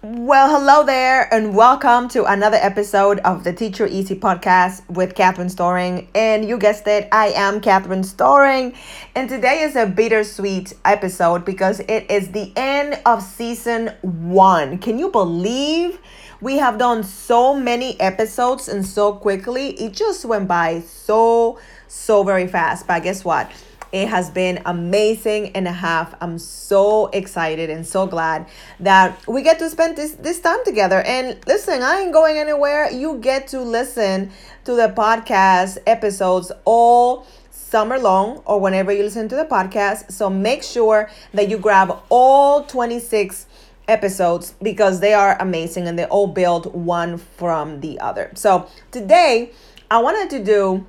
Well, hello there, and welcome to another episode of the Teacher Easy podcast with Catherine Storing. And you guessed it, I am Catherine Storing. And today is a bittersweet episode because it is the end of season one. Can you believe we have done so many episodes and so quickly? It just went by so, so very fast. But guess what? It has been amazing and a half. I'm so excited and so glad that we get to spend this this time together. And listen, I ain't going anywhere. You get to listen to the podcast episodes all summer long or whenever you listen to the podcast. So make sure that you grab all 26 episodes because they are amazing and they all build one from the other. So today I wanted to do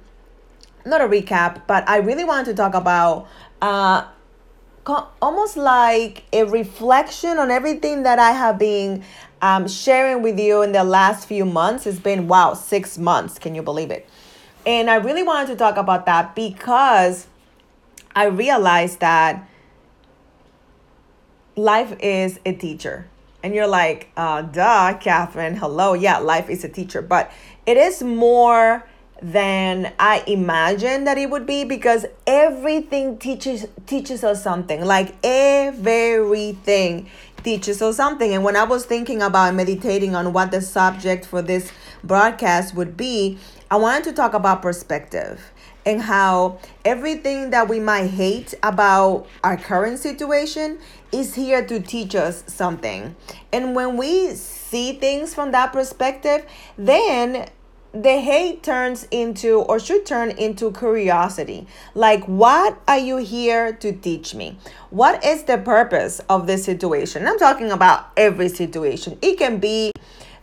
not a recap, but I really wanted to talk about uh, almost like a reflection on everything that I have been um, sharing with you in the last few months. It's been, wow, six months. Can you believe it? And I really wanted to talk about that because I realized that life is a teacher. And you're like, uh, duh, Catherine, hello. Yeah, life is a teacher. But it is more than I imagined that it would be because everything teaches teaches us something. Like everything teaches us something. And when I was thinking about meditating on what the subject for this broadcast would be, I wanted to talk about perspective and how everything that we might hate about our current situation is here to teach us something. And when we see things from that perspective, then the hate turns into or should turn into curiosity. Like what are you here to teach me? What is the purpose of this situation? I'm talking about every situation. It can be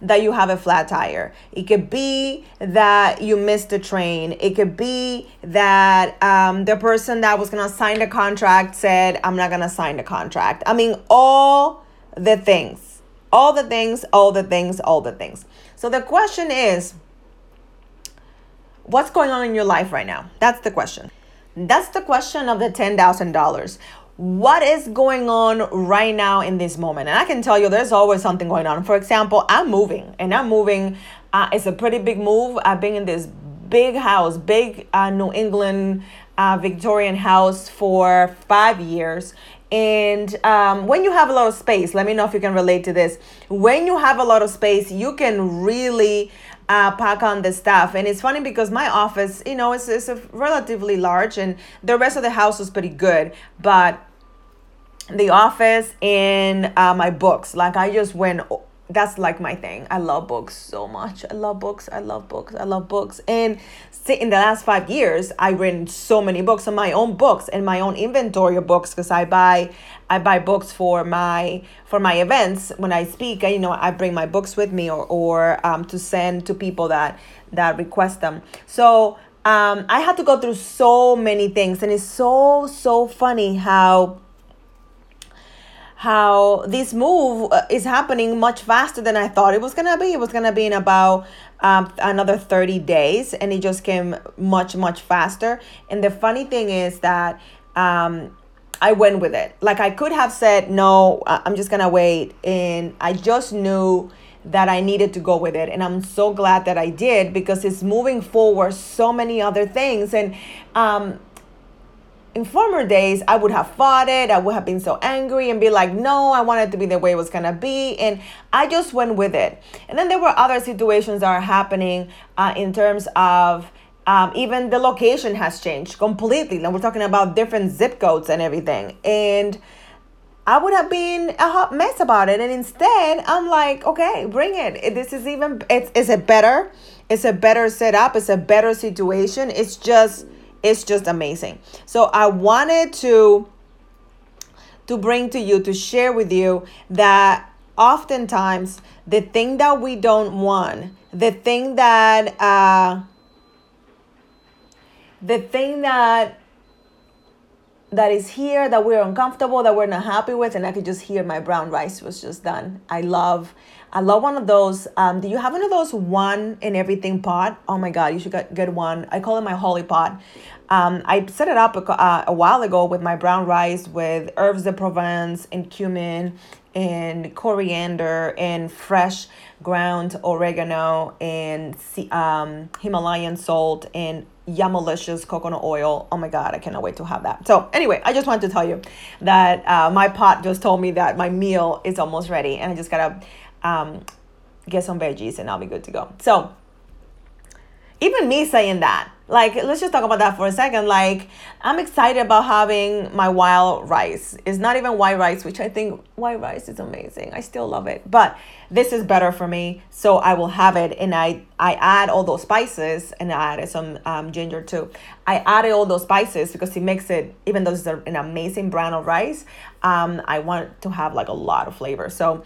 that you have a flat tire. It could be that you missed the train. It could be that um, the person that was going to sign the contract said i'm not going to sign the contract. I mean all the things. All the things all the things all the things. So the question is What's going on in your life right now? That's the question. That's the question of the $10,000. What is going on right now in this moment? And I can tell you there's always something going on. For example, I'm moving and I'm moving. Uh, it's a pretty big move. I've been in this big house, big uh, New England uh, Victorian house for five years. And um, when you have a lot of space, let me know if you can relate to this. When you have a lot of space, you can really uh, pack on the stuff. And it's funny because my office, you know, it's, it's relatively large and the rest of the house was pretty good. But the office and uh, my books, like I just went that's like my thing. I love books so much. I love books. I love books. I love books. And in the last five years, I've written so many books on my own books and my own inventory of books because I buy I buy books for my for my events when I speak. I, you know, I bring my books with me or or um, to send to people that that request them. So um, I had to go through so many things, and it's so so funny how how this move uh, is happening much faster than I thought it was gonna be. It was gonna be in about um, another 30 days, and it just came much, much faster. And the funny thing is that um, I went with it. Like I could have said, no, I'm just gonna wait. And I just knew that I needed to go with it. And I'm so glad that I did because it's moving forward so many other things. And um, in former days, I would have fought it. I would have been so angry and be like, no, I want it to be the way it was going to be. And I just went with it. And then there were other situations that are happening uh, in terms of um, even the location has changed completely. Now we're talking about different zip codes and everything. And I would have been a hot mess about it. And instead, I'm like, okay, bring it. This is even, it's, it's a better, it's a better setup. It's a better situation. It's just, it's just amazing. So I wanted to to bring to you to share with you that oftentimes the thing that we don't want, the thing that uh the thing that that is here that we're uncomfortable that we're not happy with and i could just hear my brown rice was just done. I love i love one of those um, do you have one of those one in everything pot? Oh my god you should get, get one. I call it my holy pot. Um, i set it up a, uh, a while ago with my brown rice with herbs de provence and cumin and coriander and fresh ground oregano and um, himalayan salt and Yamalicious coconut oil. Oh my God, I cannot wait to have that. So, anyway, I just wanted to tell you that uh, my pot just told me that my meal is almost ready and I just gotta um, get some veggies and I'll be good to go. So, even me saying that, like let's just talk about that for a second. Like i'm excited about having my wild rice. It's not even white rice which i think white rice is amazing. I still love it. But this is better for me so i will have it. And i i add all those spices and i added some um, ginger too. I added all those spices because it makes it even though it's an amazing brand of rice um, i want to have like a lot of flavor. So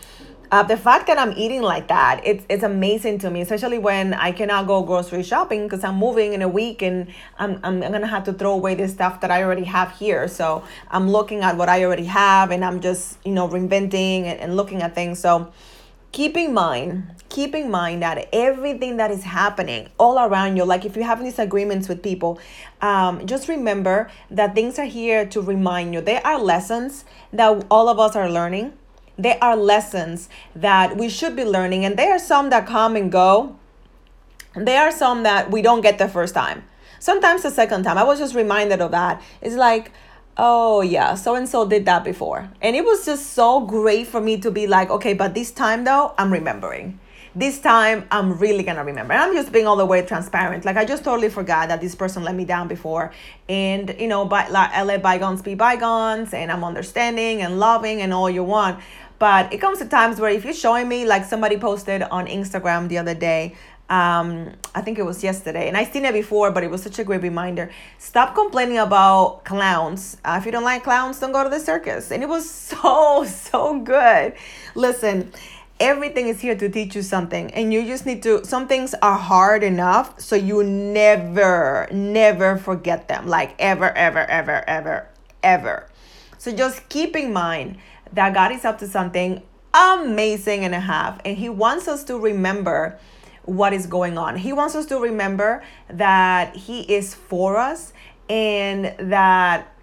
uh, the fact that I'm eating like that, it's, it's amazing to me, especially when I cannot go grocery shopping because I'm moving in a week and I'm, I'm, to have to throw away the stuff that I already have here. So I'm looking at what I already have and I'm just, you know, reinventing and, and looking at things. So keep in mind, keep in mind that everything that is happening all around you, like if you have disagreements with people, um, just remember that things are here to remind you. They are lessons that all of us are learning there are lessons that we should be learning, and there are some that come and go. There are some that we don't get the first time. Sometimes the second time. I was just reminded of that. It's like, oh yeah, so and so did that before. And it was just so great for me to be like, okay, but this time though, I'm remembering this time I'm really gonna remember. And I'm just being all the way transparent. Like I just totally forgot that this person let me down before. And you know, but like I let bygones be bygones and I'm understanding and loving and all you want. But it comes to times where if you're showing me, like somebody posted on Instagram the other day, um, I think it was yesterday, and I've seen it before, but it was such a great reminder. Stop complaining about clowns. Uh, if you don't like clowns, don't go to the circus. And it was so, so good. Listen, everything is here to teach you something, and you just need to, some things are hard enough, so you never, never forget them. Like ever, ever, ever, ever, ever. So just keep in mind that God is up to something amazing and a half. And He wants us to remember what is going on. He wants us to remember that He is for us and that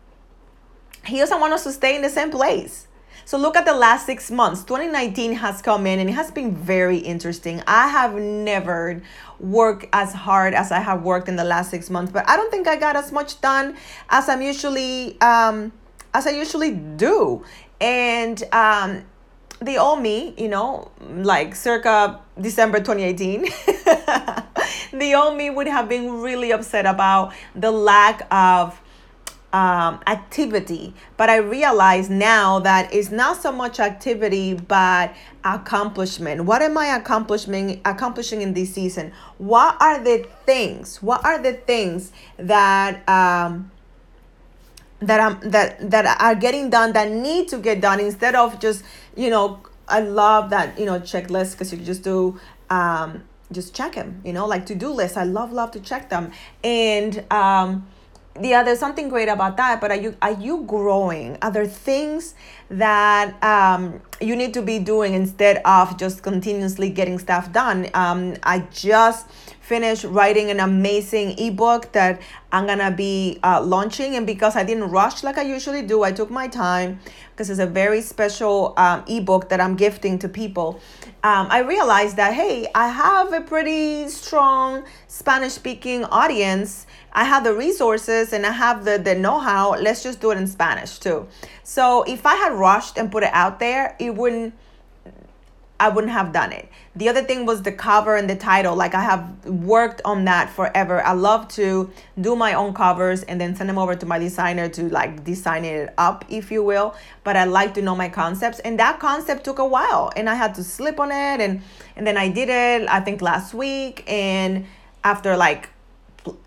He doesn't want us to stay in the same place. So look at the last six months. 2019 has come in and it has been very interesting. I have never worked as hard as I have worked in the last six months, but I don't think I got as much done as I'm usually um, as I usually do and um, the old me, you know, like circa December 2018, the old me would have been really upset about the lack of um, activity. But I realize now that it's not so much activity, but accomplishment. What am I accomplishing accomplishing in this season? What are the things? What are the things that um, that I'm that that are getting done that need to get done instead of just you know I love that you know checklist because you just do um just check them you know like to do lists I love love to check them. And um yeah there's something great about that but are you are you growing are there things that um, you need to be doing instead of just continuously getting stuff done um, i just finished writing an amazing ebook that i'm gonna be uh, launching and because i didn't rush like i usually do i took my time because it's a very special um, ebook that i'm gifting to people um, I realized that, hey, I have a pretty strong Spanish speaking audience. I have the resources and I have the, the know how. Let's just do it in Spanish too. So if I had rushed and put it out there, it wouldn't I wouldn't have done it. The other thing was the cover and the title. Like I have worked on that forever. I love to do my own covers and then send them over to my designer to like design it up, if you will. But I like to know my concepts. And that concept took a while and I had to slip on it and and then I did it I think last week and after like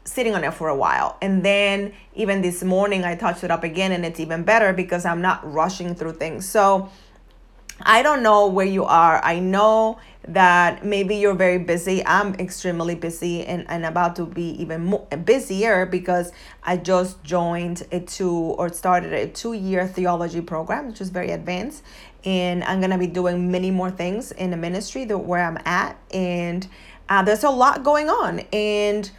sitting on it for a while. And then even this morning I touched it up again and it's even better because I'm not rushing through things. So I don't know where you are. I know that maybe you're very busy. I'm extremely busy and, and about to be even more busier because I just joined a two or started a two year theology program, which is very advanced. And I'm going to be doing many more things in the ministry that where I'm at. And uh, there's a lot going on. And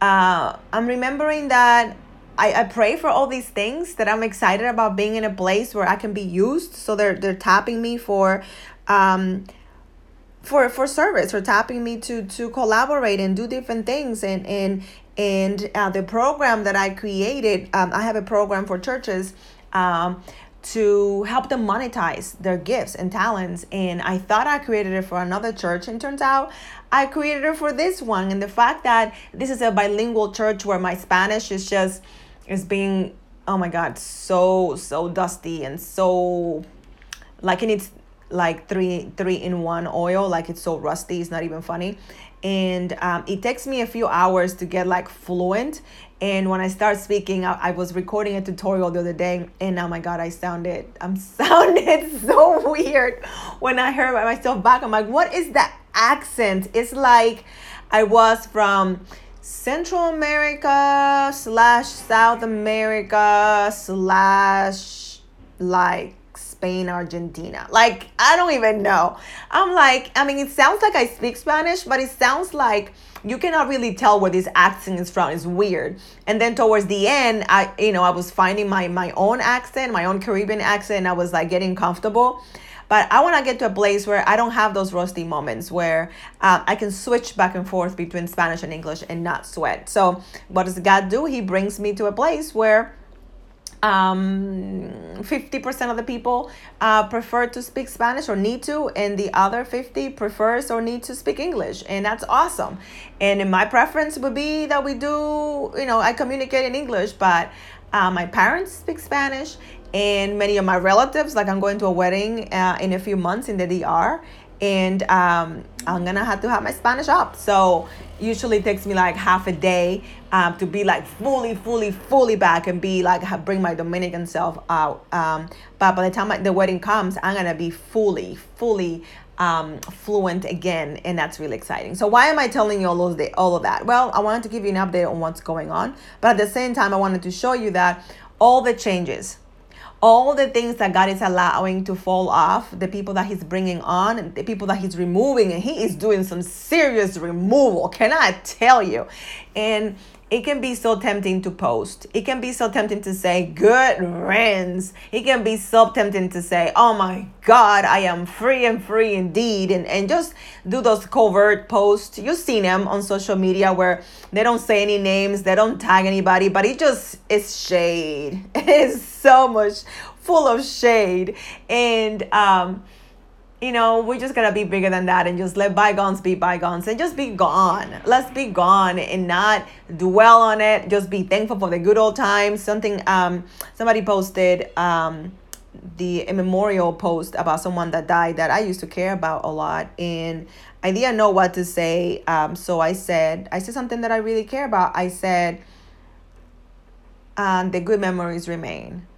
uh, I'm remembering that I, I pray for all these things that I'm excited about being in a place where I can be used. So they're they're tapping me for um for for service or tapping me to to collaborate and do different things and and and uh, the program that I created um, I have a program for churches um, to help them monetize their gifts and talents. And I thought I created it for another church. And turns out I created it for this one. And the fact that this is a bilingual church where my Spanish is just is being oh my god so so dusty and so like it needs like three three in one oil. Like it's so rusty. It's not even funny. And um, it takes me a few hours to get like fluent and when i start speaking I, I was recording a tutorial the other day and oh my god i sounded i'm sounded so weird when i heard myself back. I'm like what is that accent? It's like i was from central america slash south america slash like Spain, Argentina. Like, I don't even know. I'm like, I mean, it sounds like I speak Spanish, but it sounds like you cannot really tell where this accent is from. It's weird. And then towards the end, I, you know, I was finding my my own accent, my own Caribbean accent. I was like getting comfortable. But I want to get to a place where I don't have those rusty moments where uh, I can switch back and forth between Spanish and English and not sweat. So, what does God do? He brings me to a place where um 50% of the people uh, prefer to speak spanish or need to and the other 50 prefers or need to speak english and that's awesome. And my preference would be that we do you know i communicate in english but uh, my parents speak spanish and many of my relatives like i'm going to a wedding uh, in a few months in the dr and um, I'm gonna have to have my Spanish up. So usually it takes me like half a day um, to be like fully, fully, fully back and be like bring my Dominican self out. Um, but by the time the wedding comes, I'm gonna be fully, fully um, fluent again, and that's really exciting. So why am I telling you all of the, all of that? Well, I wanted to give you an update on what's going on, but at the same time, I wanted to show you that all the changes all the things that God is allowing to fall off, the people that He's bringing on, the people that He's removing, and He is doing some serious removal. Can I tell you? And it can be so tempting to post. It can be so tempting to say, good riddance. It can be so tempting to say, oh my God, I am free and free indeed. And, and just do those covert posts. You've seen them on social media where they don't say any names, they don't tag anybody, but it just is shade. It is so much full of shade. And, um, you know, we're just gonna be bigger than that and just let bygones be bygones and just be gone. Let's be gone and not dwell on it. Just be thankful for the good old times. Something um somebody posted um the memorial post about someone that died that I used to care about a lot and I didn't know what to say. Um so I said I said something that I really care about. I said um the good memories remain.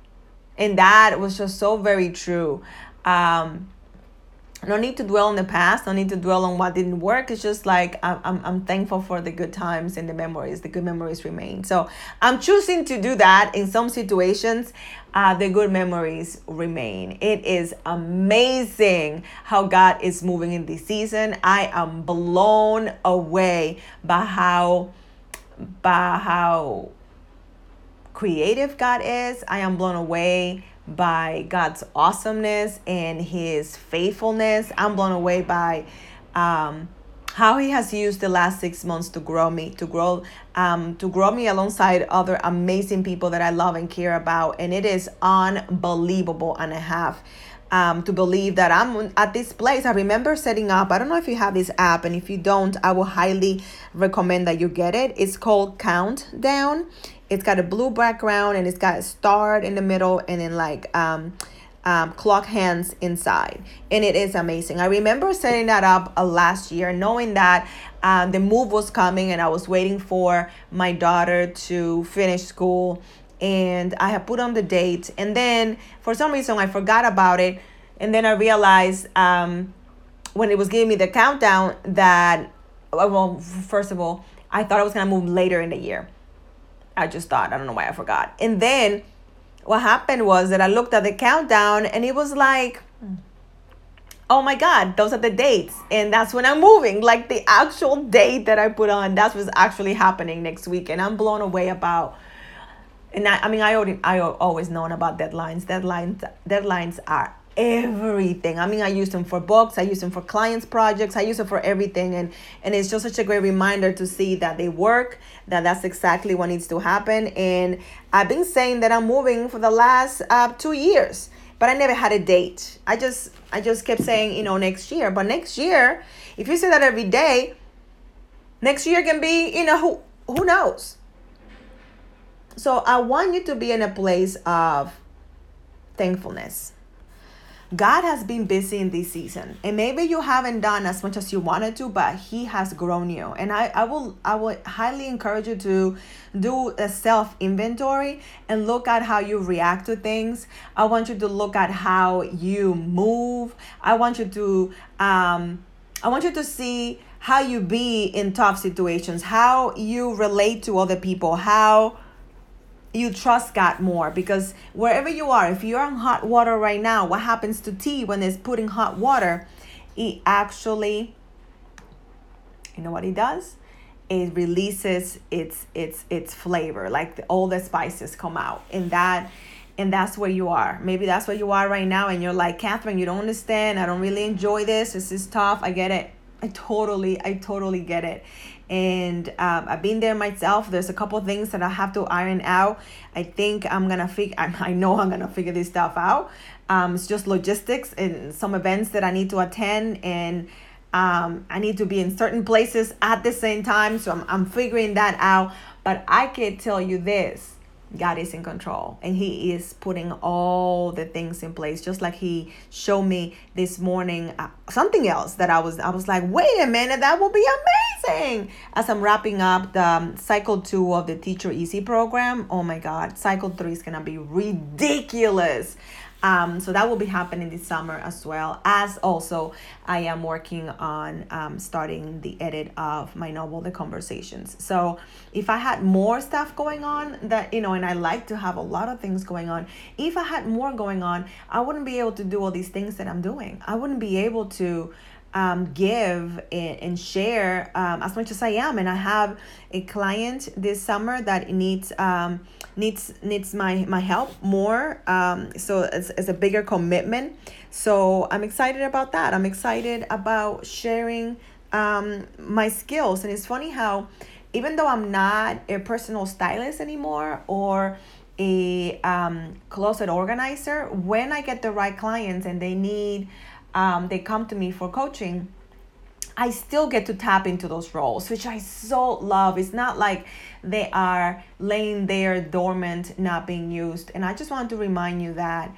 And that was just so very true. Um no need to dwell on the past no need to dwell on what didn't work. It's just like I'm, I'm, thankful for the good times and the memories the good memories remain. So i'm choosing to do that in some situations uh, the good memories remain. It is amazing how god is moving in this season. I am blown away by how by how creative god is. I am blown away by God's awesomeness and His faithfulness. I'm blown away by um, how He has used the last six months to grow me, to grow, um, to grow me alongside other amazing people that I love and care about, and it is unbelievable and a half. Um, to believe that I'm at this place. I remember setting up, I don't know if you have this app, and if you don't, I will highly recommend that you get it. It's called Countdown it's got a blue background and it's got a star in the middle and then like um, um, clock hands inside and it is amazing i remember setting that up uh, last year knowing that um, the move was coming and i was waiting for my daughter to finish school and i had put on the date and then for some reason i forgot about it. And then i realized um, when it was giving me the countdown that well first of all i thought i was going to move later in the year. I just thought i don't know why i forgot. And then what happened was that i looked at the countdown and it was like oh my god those are the dates. And that's when i'm moving like the actual date that i put on. That's what's actually happening next week. And i'm blown away about and I, I mean i already i always known about deadlines deadlines deadlines are everything i mean i use them for books i use them for clients projects i use them for everything and and it's just such a great reminder to see that they work that that's exactly what needs to happen and i've been saying that i'm moving for the last uh, two years but I never had a date. I just I just kept saying, you know, next year. But next year, if you say that every day, next year can be, you know, who who knows? So I want you to be in a place of thankfulness. God has been busy in this season, and maybe you haven't done as much as you wanted to, but He has grown you. And I, I will, I will highly encourage you to do a self inventory and look at how you react to things. I want you to look at how you move. I want you to, um, I want you to see how you be in tough situations, how you relate to other people, how you trust God more because wherever you are, if you're in hot water right now, what happens to tea when it's put in hot water? It actually, you know what it does? It releases its its its flavor, like the, all the spices come out, and that and that's where you are. Maybe that's where you are right now, and you're like, Catherine, you don't understand. I don't really enjoy this. This is tough. I get it. I totally, I totally get it and um, I've been there myself. There's a couple things that I have to iron out. I think I'm gonna figure. I know I'm gonna figure this stuff out. Um, it's just logistics and some events that I need to attend, and um, I need to be in certain places at the same time. So I'm I'm figuring that out. But I can tell you this God is in control and He is putting all the things in place. Just like He showed me this morning uh, something else that I was I was like, wait a minute, that will be amazing. As I'm wrapping up the um, cycle two of the Teacher Easy program, oh my God, cycle three is gonna be ridiculous. Um, so that will be happening this summer as well as also I am working on um, starting the edit of my novel, The Conversations. So if I had more stuff going on that, you know, and I like to have a lot of things going on, if I had more going on, I wouldn't be able to do all these things that I'm doing. I wouldn't be able to um, give and, and share um, as much as I am. And I have a client this summer that needs um, needs needs my my help more. Um, so it's, it's a bigger commitment. So I'm excited about that. I'm excited about sharing um, my skills. And it's funny how even though I'm not a personal stylist anymore or a um, closet organizer, when I get the right clients and they need um, they come to me for coaching, I still get to tap into those roles, which I so love. It's not like they are laying there dormant, not being used. And I just want to remind you that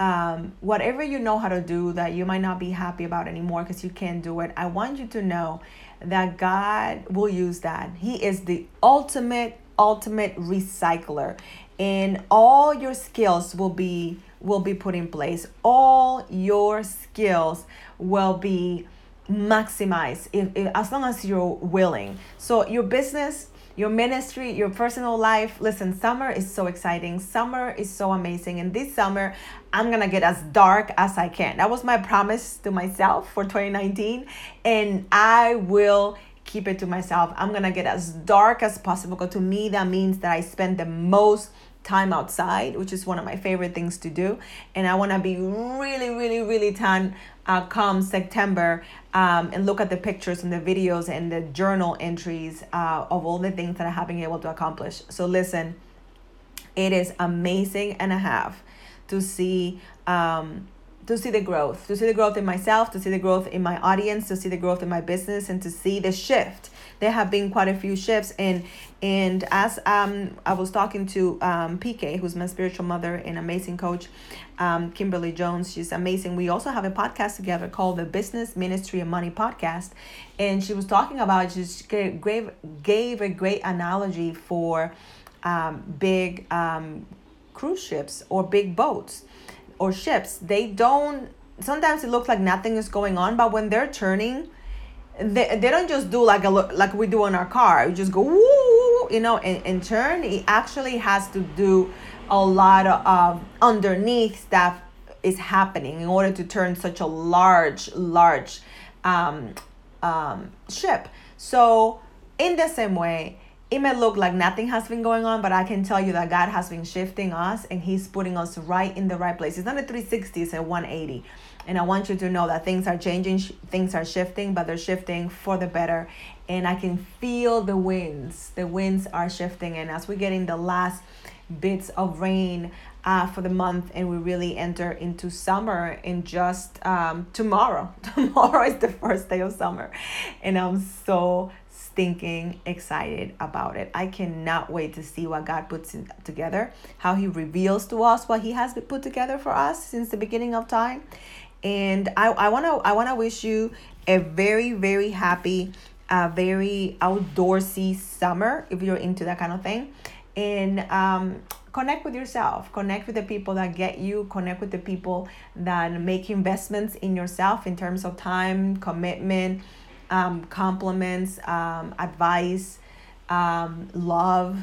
um, whatever you know how to do that you might not be happy about anymore because you can't do it, I want you to know that God will use that. He is the ultimate, ultimate recycler. And all your skills will be will be put in place. All your skills will be maximized if, if, as long as you're willing. So your business, your ministry, your personal life. Listen, summer is so exciting. Summer is so amazing. And this summer, I'm gonna get as dark as I can. That was my promise to myself for 2019. And I will keep it to myself. I'm gonna get as dark as possible because to me that means that I spend the most time outside, which is one of my favorite things to do. And I want to be really, really, really tan uh, come September um, and look at the pictures and the videos and the journal entries uh, of all the things that I have been able to accomplish. So listen, it is amazing and a half to see. Um, to see the growth, to see the growth in myself, to see the growth in my audience, to see the growth in my business, and to see the shift. There have been quite a few shifts and and as um I was talking to um PK who's my spiritual mother and amazing coach um Kimberly Jones she's amazing. We also have a podcast together called the Business Ministry and Money Podcast and she was talking about just gave gave a great analogy for um big um cruise ships or big boats or ships they don't sometimes it looks like nothing is going on, but when they're turning, they, they don't just do like a like we do in our car. You just go woo, you know, and, and turn. It actually has to do a lot of underneath stuff is happening in order to turn such a large, large um, um, ship. So in the same way, it may look like nothing has been going on, but I can tell you that God has been shifting us and He's putting us right in the right place. It's not a 360, it's a 180. And I want you to know that things are changing, things are shifting, but they're shifting for the better. And I can feel the winds. The winds are shifting. And as we get in the last bits of rain uh, for the month, and we really enter into summer in just um, tomorrow. Tomorrow is the first day of summer. And I'm so stinking excited about it. I cannot wait to see what God puts together, how He reveals to us what He has put together for us since the beginning of time. And I, I wanna I wanna wish you a very very happy, uh, very outdoorsy summer if you're into that kind of thing, and um, connect with yourself connect with the people that get you connect with the people that make investments in yourself in terms of time commitment um, compliments, um, advice, um, love.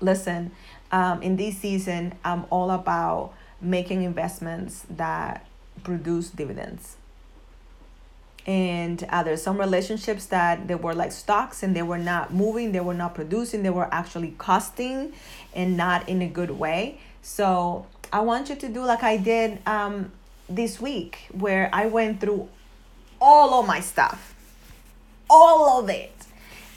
Listen, um, in this season, I'm all about making investments that produce dividends. And uh, there's some relationships that they were like stocks and they were not moving, they were not producing, they were actually costing and not in a good way. So I want you to do like I did um, this week, where I went through all of my stuff, all of it.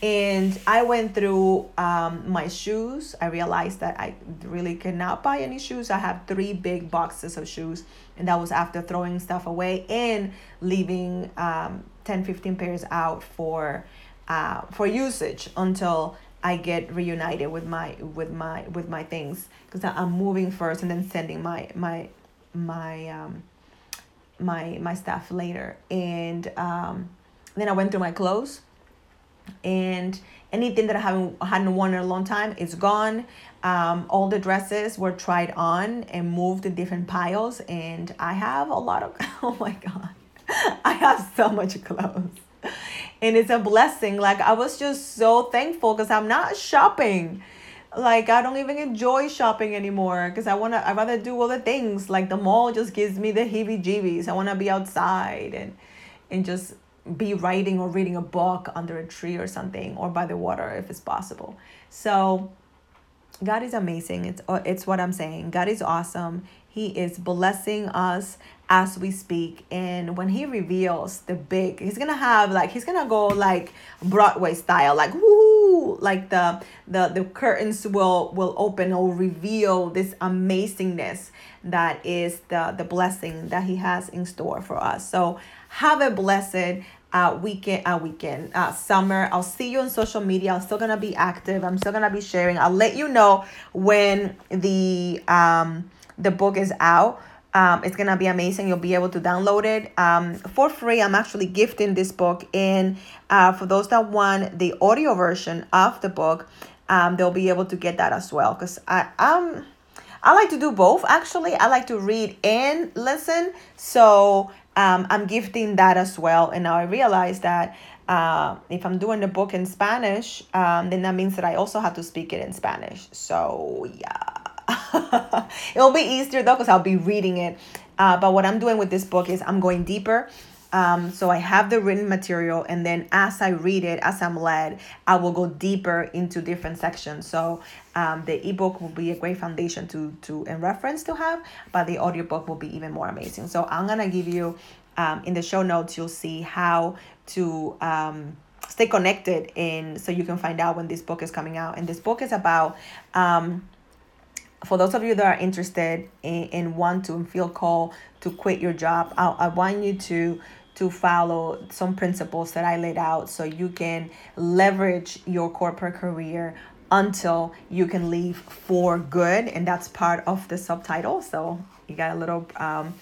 And I went through um, my shoes. I realized that I really cannot buy any shoes. I have three big boxes of shoes, and that was after throwing stuff away and leaving um, 10, 15 pairs out for uh, for usage until I get reunited with my with my with my things because I'm moving first and then sending my my my um, my my stuff later. And um, then i went through my clothes. And anything that i haven't hadn't worn in a long time is gone. Um, all the dresses were tried on and moved in different piles. And i have a lot of oh my god. I have so much clothes. And it's a blessing. Like i was just so thankful because i'm not shopping like I don't even enjoy shopping anymore because I wanna I rather do other things. Like the mall just gives me the heebie jeebies. I wanna be outside and and just be writing or reading a book under a tree or something or by the water if it's possible. So God is amazing. It's uh, it's what I'm saying. God is awesome. He is blessing us as we speak. And when he reveals the big, he's gonna have like he's gonna go like Broadway style, like woo, like the the the curtains will will open or reveal this amazingness that is the the blessing that he has in store for us. So have a blessed uh, weekend, uh, weekend, uh, summer. I'll see you on social media. I'm still gonna be active. I'm still gonna be sharing. I'll let you know when the um the book is out. Um, it's gonna be amazing. You'll be able to download it um, for free. I'm actually gifting this book, and uh, for those that want the audio version of the book, um, they'll be able to get that as well. Cause I um I like to do both. Actually, I like to read and listen. So um, I'm gifting that as well. And now I realize that uh, if I'm doing the book in Spanish, um, then that means that I also have to speak it in Spanish. So yeah. It'll be easier though because I'll be reading it. Uh, but what I'm doing with this book is I'm going deeper. Um, so I have the written material, and then as I read it, as I'm led, I will go deeper into different sections. So um, the ebook will be a great foundation to to and reference to have, but the audiobook will be even more amazing. So I'm gonna give you um, in the show notes. You'll see how to um, stay connected, and so you can find out when this book is coming out. And this book is about um, for those of you that are interested in, in want to feel called to quit your job, I, I want you to to follow some principles that I laid out so you can leverage your corporate career until you can leave for good. And that's part of the subtitle. So you got a little um,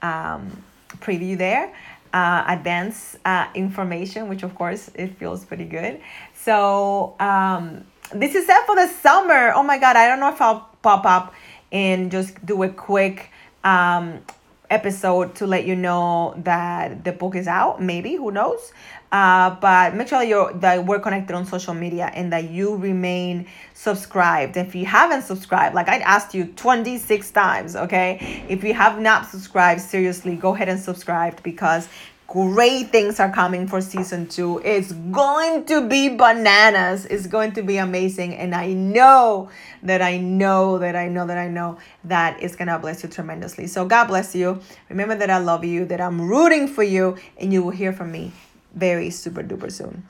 um, preview there. Uh, advanced uh, information, which of course it feels pretty good. So um, this is it for the summer. Oh my God, I don't know if I'll pop up and just do a quick um, episode to let you know that the book is out. Maybe who knows? Uh, but make sure you're that we're connected on social media and that you remain subscribed. If you haven't subscribed, like I asked you 26 times, okay? If you have not subscribed, seriously, go ahead and subscribe because great things are coming for season two. It's going to be bananas. It's going to be amazing. And I know that I know that I know that I know that it's going to bless you tremendously. So God bless you. Remember that I love you, that I'm rooting for you, and you will hear from me very super duper soon.